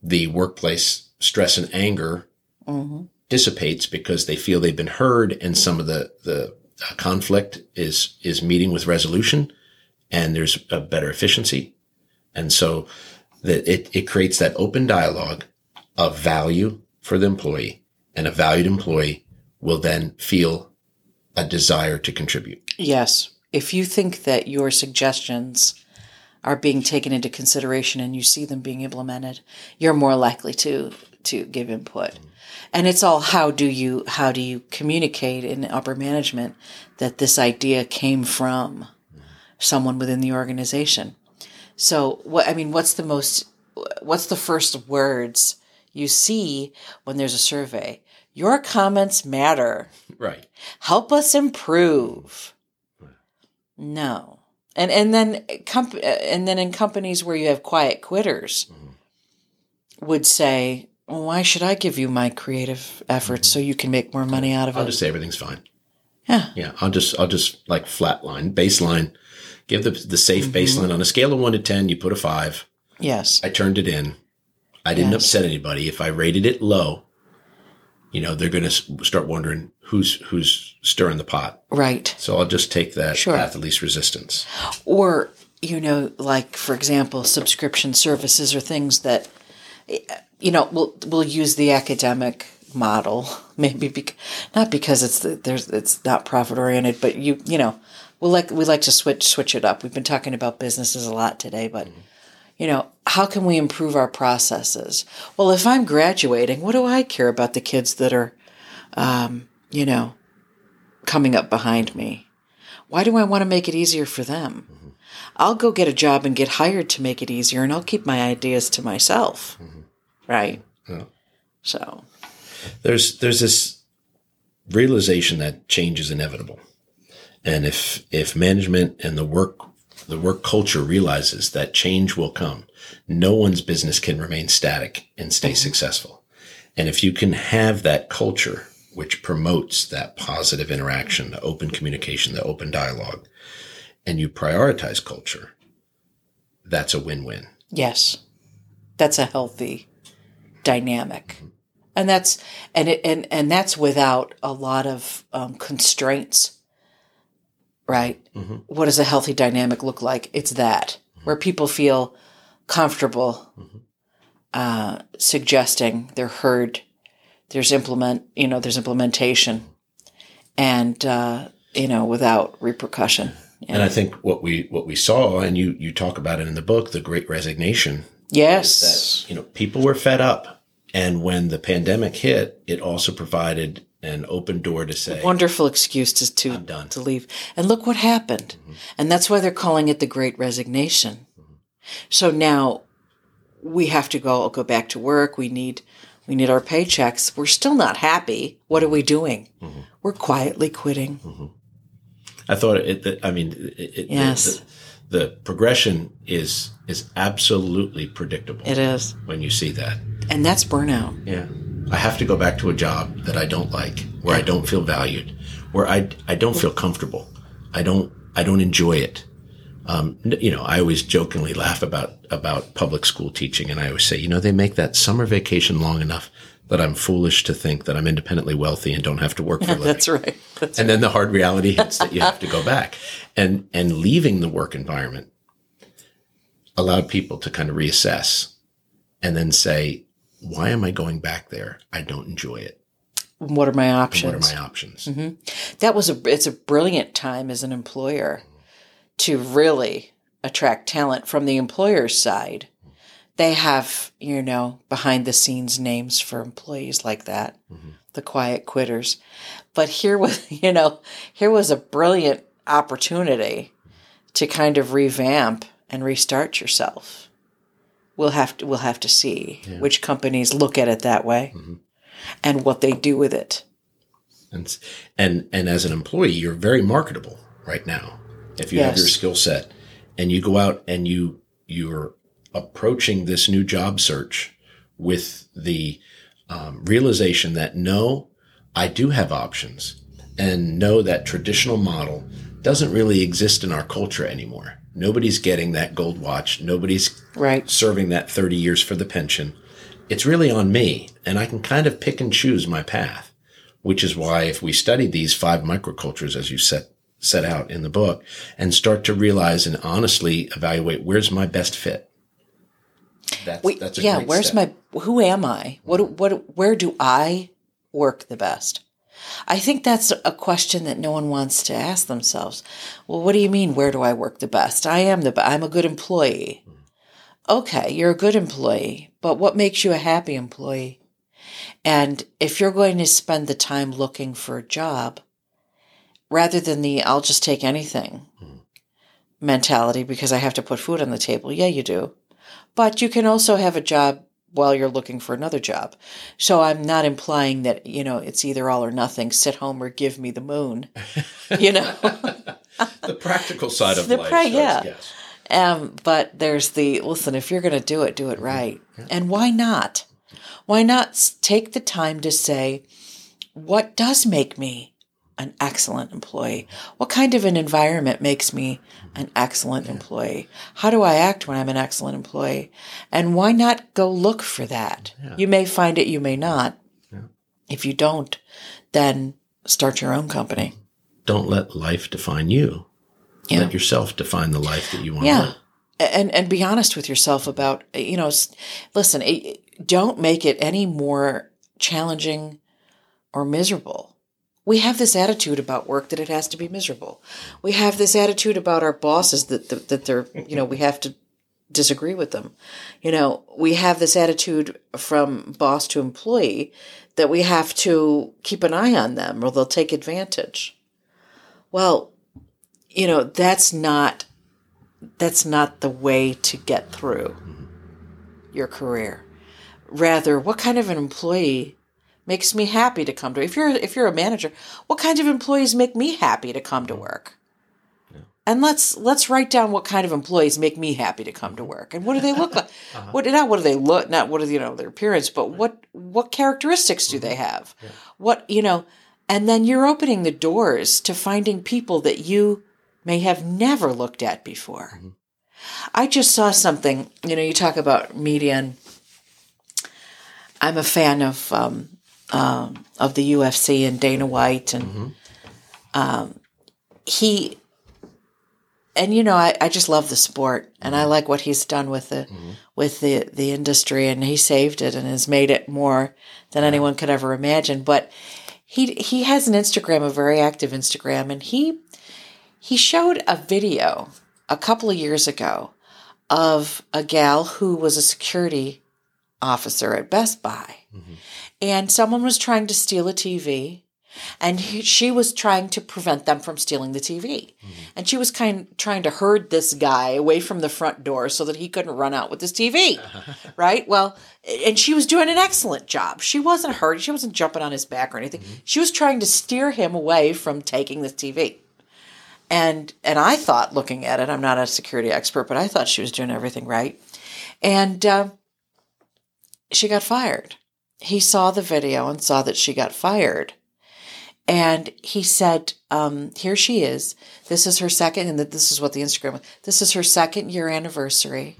The workplace stress and anger hmm dissipates because they feel they've been heard and some of the, the uh, conflict is, is meeting with resolution and there's a better efficiency. And so that it, it creates that open dialogue of value for the employee and a valued employee will then feel a desire to contribute. Yes. If you think that your suggestions are being taken into consideration and you see them being implemented, you're more likely to to give input. And it's all how do you how do you communicate in upper management that this idea came from someone within the organization. So what I mean what's the most what's the first words you see when there's a survey? Your comments matter Right. help us improve. No. And and then comp- and then in companies where you have quiet quitters would say, well, "Why should I give you my creative efforts so you can make more money out of it? I'll just say everything's fine. Yeah. Yeah. I'll just, I'll just like flatline, baseline, give the, the safe Mm-hmm. baseline on a scale of one to 10, you put a five. Yes. I turned it in. I didn't Yes. upset anybody. If I rated it low, you know, they're going to start wondering who's, who's stirring the pot. Right. So I'll just take that Sure. path of least resistance. Or you know, like for example, subscription services or things that eh, you know, we'll we'll use the academic model maybe bec- not because it's the, there's it's not profit oriented, but you you know, we like we like to switch switch it up. We've been talking about businesses a lot today, but mm-hmm. You know, how can we improve our processes? Well, if I'm graduating, what do I care about the kids that are, um, you know, coming up behind me? Why do I want to make it easier for them? I'll go get a job and get hired to make it easier, and I'll keep my ideas to myself. Right. Yeah. So, There's, there's this realization that change is inevitable. And if, if management and the work, the work culture realizes that change will come, no one's business can remain static and stay successful. And if you can have that culture, which promotes that positive interaction, the open communication, the open dialogue, and you prioritize culture, that's a win-win. yes, that's a healthy dynamic. And that's and it and and that's without a lot of um, constraints, right? What does a healthy dynamic look like? It's that where people feel comfortable uh, suggesting they're heard. There's implement, you know, there's implementation, and uh, you know, without repercussion. And I think what we what we saw, and you you talk about it in the book, the Great Resignation, Yes, that you know people were fed up, and when the pandemic hit, it also provided an open door to say, wonderful excuse to to, to leave. And look what happened. Mm-hmm. And that's why they're calling it the Great Resignation. Mm-hmm. So now we have to go go back to work. We need we need our paychecks. We're still not happy. What are we mm-hmm. doing? We're quietly quitting. I thought it. That, I mean, it, it, Yes. the, the progression is is absolutely predictable. It is. when you see that. And that's burnout. Yeah. I have to go back to a job that I don't like, where I don't feel valued, where I, I don't feel comfortable. I don't, I don't enjoy it. Um, you know, I always jokingly laugh about, about public school teaching. And I always say, you know, they make that summer vacation long enough that I'm foolish to think that I'm independently wealthy and don't have to work for a living. That's right. That's and then the hard reality hits that you have to go back and, and leaving the work environment allowed people to kind of reassess and then say, why am I going back there? I don't enjoy it. what are my options? What are my options? Mm-hmm. that was a it's a brilliant time as an employer to really attract talent from the employer's side they have you know behind the scenes names for employees like that mm-hmm. the quiet quitters but here was you know here was a brilliant opportunity to kind of revamp and restart yourself we'll have to we'll have to see which companies look at it that way and what they do with it. And, and, and as an employee, you're very marketable right now. If you have your skill set. And you go out and you, you're approaching this new job search with the um, realization that no, I do have options. And know that traditional model doesn't really exist in our culture anymore. Nobody's getting that gold watch. Nobody's Right. serving that 30 years for the pension. It's really on me, and I can kind of pick and choose my path, which is why if we study these five microcultures as you set set out in the book and start to realize and honestly evaluate where's my best fit. That's, We, that's a yeah, where's step. my who am I? What what where do I work the best? I think that's a question that no one wants to ask themselves. Well, what do you mean where do I work the best? I am the I'm a good employee. Okay, you're a good employee, but what makes you a happy employee? And if you're going to spend the time looking for a job rather than the I'll just take anything mentality because I have to put food on the table. Yeah, you do. But you can also have a job while you're looking for another job. So I'm not implying that, you know, it's either all or nothing, sit home or give me the moon. You know? the practical side of The life. pra- yeah. yes. Um, but there's the listen, if you're going to do it, do it right. And why not? Why not take the time to say, what does make me an excellent employee? What kind of an environment makes me an excellent employee? How do I act when I'm an excellent employee? And why not go look for that? You may find it, you may not. If you don't, then start your own company. Don't let life define you. Yeah. Let yourself define the life that you want Yeah. And and be honest with yourself about you know listen eh, don't make it any more challenging or miserable. We have this attitude about work that it has to be miserable. We have this attitude about our bosses that that, that they're you know we have to disagree with them. You know, we have this attitude from boss to employee that we have to keep an eye on them or they'll take advantage. Well, you know, that's not that's not the way to get through your career. Rather, what kind of an employee makes me happy to come to if you're if you're a manager, what kind of employees make me happy to come to mm. work? And let's let's write down what kind of employees make me happy to come to work, and what do they look like? Uh-huh. What not what do they look? Not what are you know their appearance, but what what characteristics do they mm-hmm. have? What you know, and then you're opening the doors to finding people that you may have never looked at before. Mm-hmm. I just saw something. You know, you talk about media, and I'm a fan of um, um, of the UFC and Dana White, and um, he and you know, I, I just love the sport, and I like what he's done with the with the the industry, and he saved it and has made it more than anyone could ever imagine. But he he has an Instagram, a very active Instagram, and he he showed a video a couple of years ago of a gal who was a security officer at Best Buy, and someone was trying to steal a TV and he, she was trying to prevent them from stealing the TV. And she was kind of trying to herd this guy away from the front door so that he couldn't run out with his TV. right? Well, and she was doing an excellent job. She wasn't hurting, she wasn't jumping on his back or anything. She was trying to steer him away from taking the TV. And and I thought looking at it, I'm not a security expert, but I thought she was doing everything right. And uh, she got fired. He saw the video and saw that she got fired. And he said, um, here she is. This is her second, and this is what the Instagram was. This is her second year anniversary.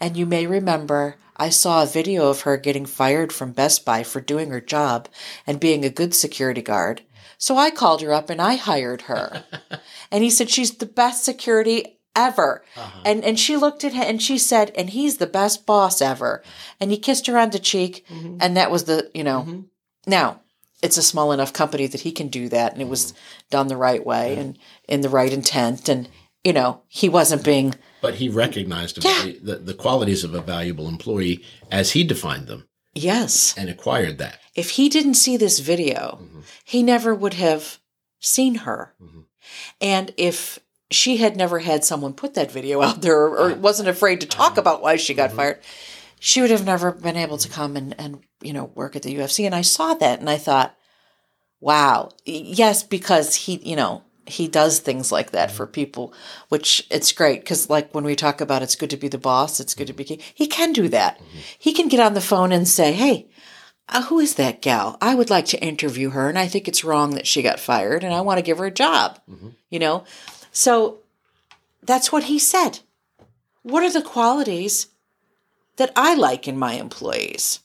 And you may remember I saw a video of her getting fired from Best Buy for doing her job and being a good security guard. So I called her up and I hired her. and he said, she's the best security ever. Uh-huh. And and she looked at him and she said, and he's the best boss ever. And he kissed her on the cheek, mm-hmm. and that was the, you know. Mm-hmm. Now, it's a small enough company that he can do that and it was done the right way and in the right intent and you know, he wasn't being But he recognized Yeah. the, the qualities of a valuable employee as he defined them yes. and acquired that. If he didn't see this video, mm-hmm. he never would have seen her. And if she had never had someone put that video out there or, or wasn't afraid to talk uh-huh. about why she got mm-hmm. fired, she would have never been able to come and, and, you know, work at the UFC. And I saw that and I thought, wow, yes, because he, you know, he does things like that mm-hmm. for people, which it's great. Cause like when we talk about it's good to be the boss, it's good to be, mm-hmm. he can do that. He can get on the phone and say, Hey, uh, who is that gal? I would like to interview her, and I think it's wrong that she got fired, and I want to give her a job. You know, so that's what he said. What are the qualities that I like in my employees?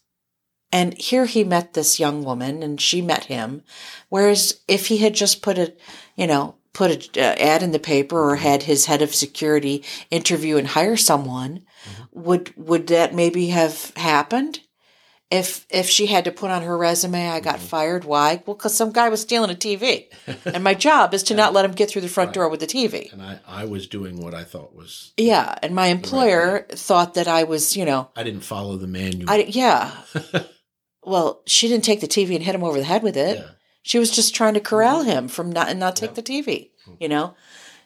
And here he met this young woman, and she met him. Whereas if he had just put a, you know, put a uh, ad in the paper or had his head of security interview and hire someone, would would that maybe have happened? If if she had to put on her resume, I got mm-hmm. fired. Why? Well, because some guy was stealing a TV, and my job is to not let him get through the front door with the TV. And I, I was doing what I thought was, Yeah, and my employer thought that I was, you know, I didn't follow the manual. I yeah. well, she didn't take the TV and hit him over the head with it. Yeah. She was just trying to corral mm-hmm. him from not and not take the TV. Mm-hmm. You know,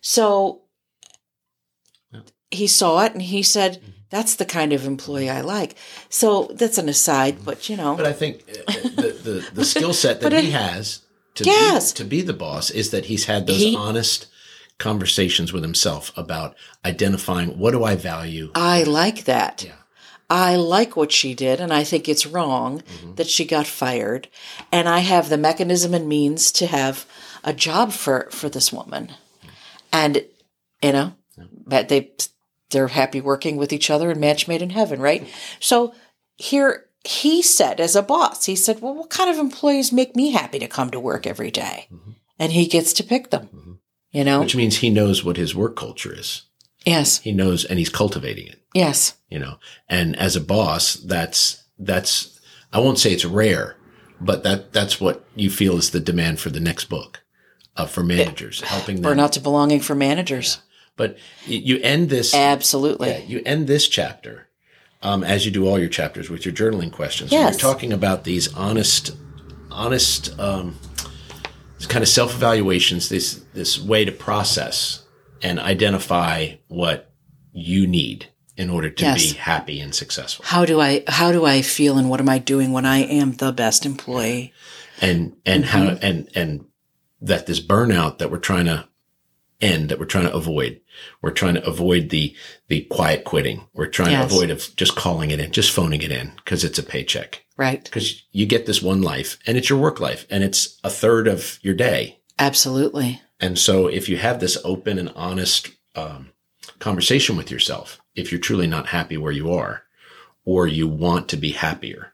so he saw it and he said, "That's the kind of employee I like." So that's an aside, but you know, But I think uh, the the, the skill set that But he has to Yes. be, to be the boss is that he's had those He- honest conversations with himself about identifying what do I value. I like that. Yeah. I like what she did, and I think it's wrong Mm-hmm. that she got fired. And I have the mechanism and means to have a job for for this woman, and you know, but they they're happy working with each other and match made in heaven, right? So here he said, as a boss, he said, "Well, what kind of employees make me happy to come to work every day?" And he gets to pick them. You know, Mm-hmm. Which means he knows what his work culture is. yes, He knows and he's cultivating it. yes, you know and as a boss that's that's i won't say it's rare but that that's what you feel is the demand for the next book uh, for managers helping them burnout to belonging for managers. But you end this Absolutely. yeah, you end this chapter um, as you do all your chapters with your journaling questions Yes. you're talking about these honest honest um, kind of self-evaluations this this way to process and identify what you need in order to Yes. be happy and successful how do I how do I feel and what am I doing when I am the best employee? and and how Mm-hmm. and and that this burnout that we're trying to end that we're trying to avoid we're trying to avoid the the quiet quitting we're trying Yes. to avoid of just calling it in just phoning it in because it's a paycheck Right. because you get this one life and it's your work life and it's a third of your day Absolutely. and so if you have this open and honest um, conversation with yourself if you're truly not happy where you are or you want to be happier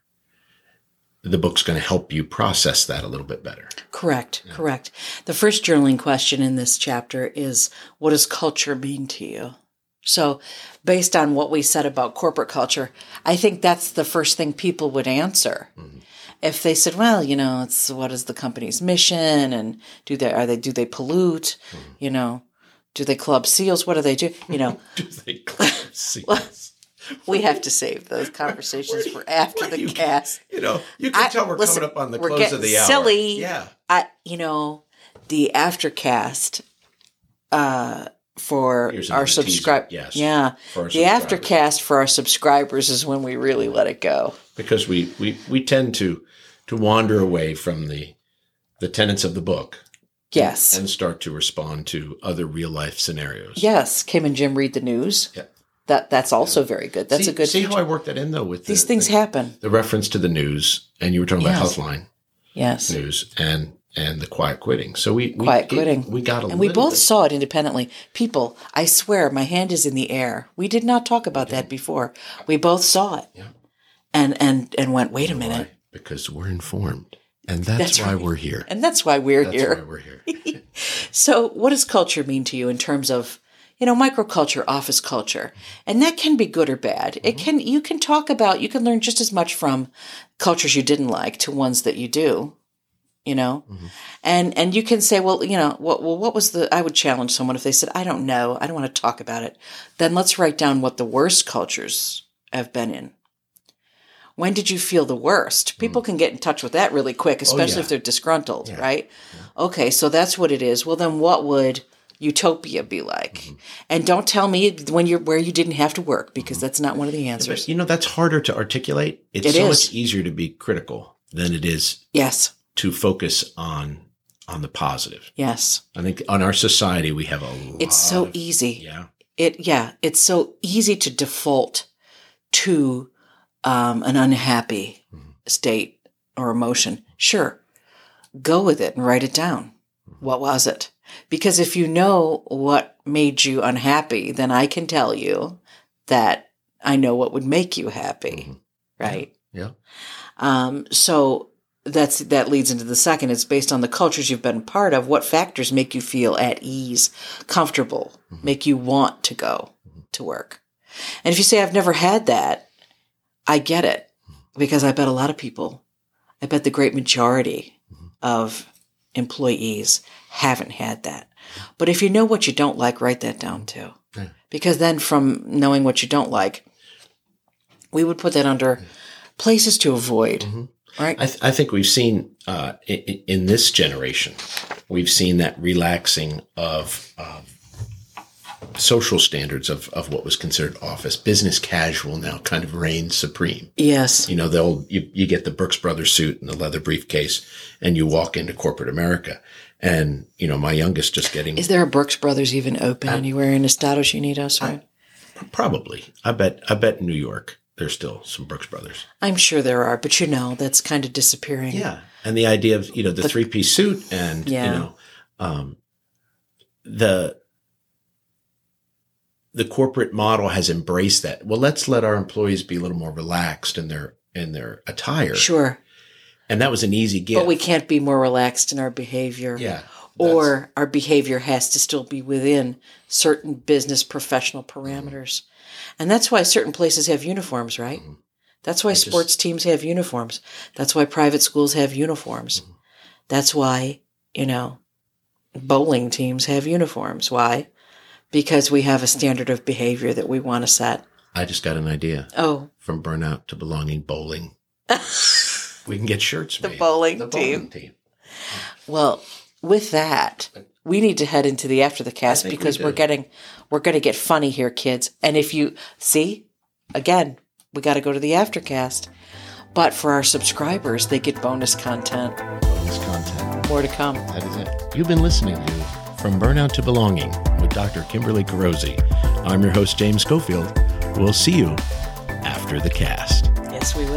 the book's going to help you process that a little bit better Correct. Correct. The first journaling question in this chapter is what does culture mean to you? So, based on what we said about corporate culture, I think that's the first thing people would answer. Mm-hmm. If they said, "Well, you know, it's what is the company's mission and do they are they do they pollute? Mm-hmm. You know, do they club seals? What do they do? You know, do they clap seals? we have to save those conversations for after the you- cast. You know, you can I- tell we're listen, coming up on the close of the hour. silly. Yeah. I, you know, the aftercast uh, for Here's our subscribe. Yes, Yeah. the aftercast for our subscribers is when we really let it go. Because we, we, we tend to to wander away from the the tenets of the book Yes. and start to respond to other real life scenarios. yes. Kim and Jim read the news. Yeah. That that's also very good. That's see, a good. See how. I worked that in though with These the, things the, happen. the reference to the news, and you were talking about Healthline Yes. news and and the quiet quitting. So we, we Quiet we- quitting. We got a And we both bit- saw it independently. People, I swear, my hand is in the air. We did not talk about that before. We both saw it. Yeah. And and and went, wait a minute. Why? because we're informed, and that's, That's why right. we're here. And that's why we're here. That's here. why we're here. So, what does culture mean to you in terms of, you know, microculture, office culture? And that can be good or bad. It mm-hmm. can you can talk about you can learn just as much from cultures you didn't like to ones that you do, you know, mm-hmm. and and you can say, well, you know, what well, what was the? I would challenge someone if they said, I don't know, I don't want to talk about it. Then let's write down what the worst cultures have been in. When did you feel the worst? People mm. can get in touch with that really quick, oh, especially yeah. if they're disgruntled, right? Okay, so that's what it is. Well, then what would utopia be like? Mm-hmm. And don't tell me when you're where you didn't have to work because mm-hmm. that's not one of the answers. You know, that's harder to articulate. It's It so is. much easier to be critical than it is Yes, to focus on on the positive. yes. I think on our society we have a lot It's so of- easy. yeah. It yeah, it's so easy to default to um, an unhappy mm-hmm. state or emotion, sure, go with it and write it down. What was it? Because if you know what made you unhappy, then I can tell you that I know what would make you happy. Mhm. Right. Yeah. Um, so that's that leads into the second. It's based on the cultures you've been part of. What factors make you feel at ease, comfortable, make you want to go to work? And if you say I've never had that, I get it because I bet a lot of people, I bet the great majority of employees haven't had that. But if you know what you don't like, write that down too. Yeah. Because then from knowing what you don't like, we would put that under places to avoid, right? I, th- I think we've seen uh, in, in this generation, we've seen that relaxing of uh, social standards of, of what was considered office. Business casual now kind of reigns supreme. yes. You know, they'll, you, you get the Brooks Brothers suit and the leather briefcase, and you walk into corporate America. And, you know, my youngest just getting Is there a Brooks Brothers even open anywhere in Estados Unidos? Right? probably, I bet, I bet New York, there's still some Brooks Brothers. I'm sure there are, but you know, that's kind of disappearing. Yeah. And the idea of, you know, the three piece suit and, Yeah. you know, um, the, the corporate model has embraced that. Well, let's let our employees be a little more relaxed in their, in their attire. Sure. And that was an easy gift. But we can't be more relaxed in our behavior. yeah. Or our behavior has to still be within certain business professional parameters. And that's why certain places have uniforms, right? Mm-hmm. That's why just- sports teams have uniforms. That's why private schools have uniforms. Mm-hmm. That's why, you know, bowling teams have uniforms. Why? Because we have a standard of behavior that we want to set. I just got an idea Oh, from burnout to belonging bowling. we can get shirts The made. bowling the team. bowling team. Well, with that, we need to head into the after the cast think we because we are getting we're going to get funny here, kids. And if you see, again, we got to go to the aftercast. But for our subscribers, they get bonus content. Bonus content. More to come. That is it. You've been listening to From Burnout to Belonging with Dr. Kimberly Carosi. I'm your host, James Schofield. We'll see you after the cast. Yes, we will.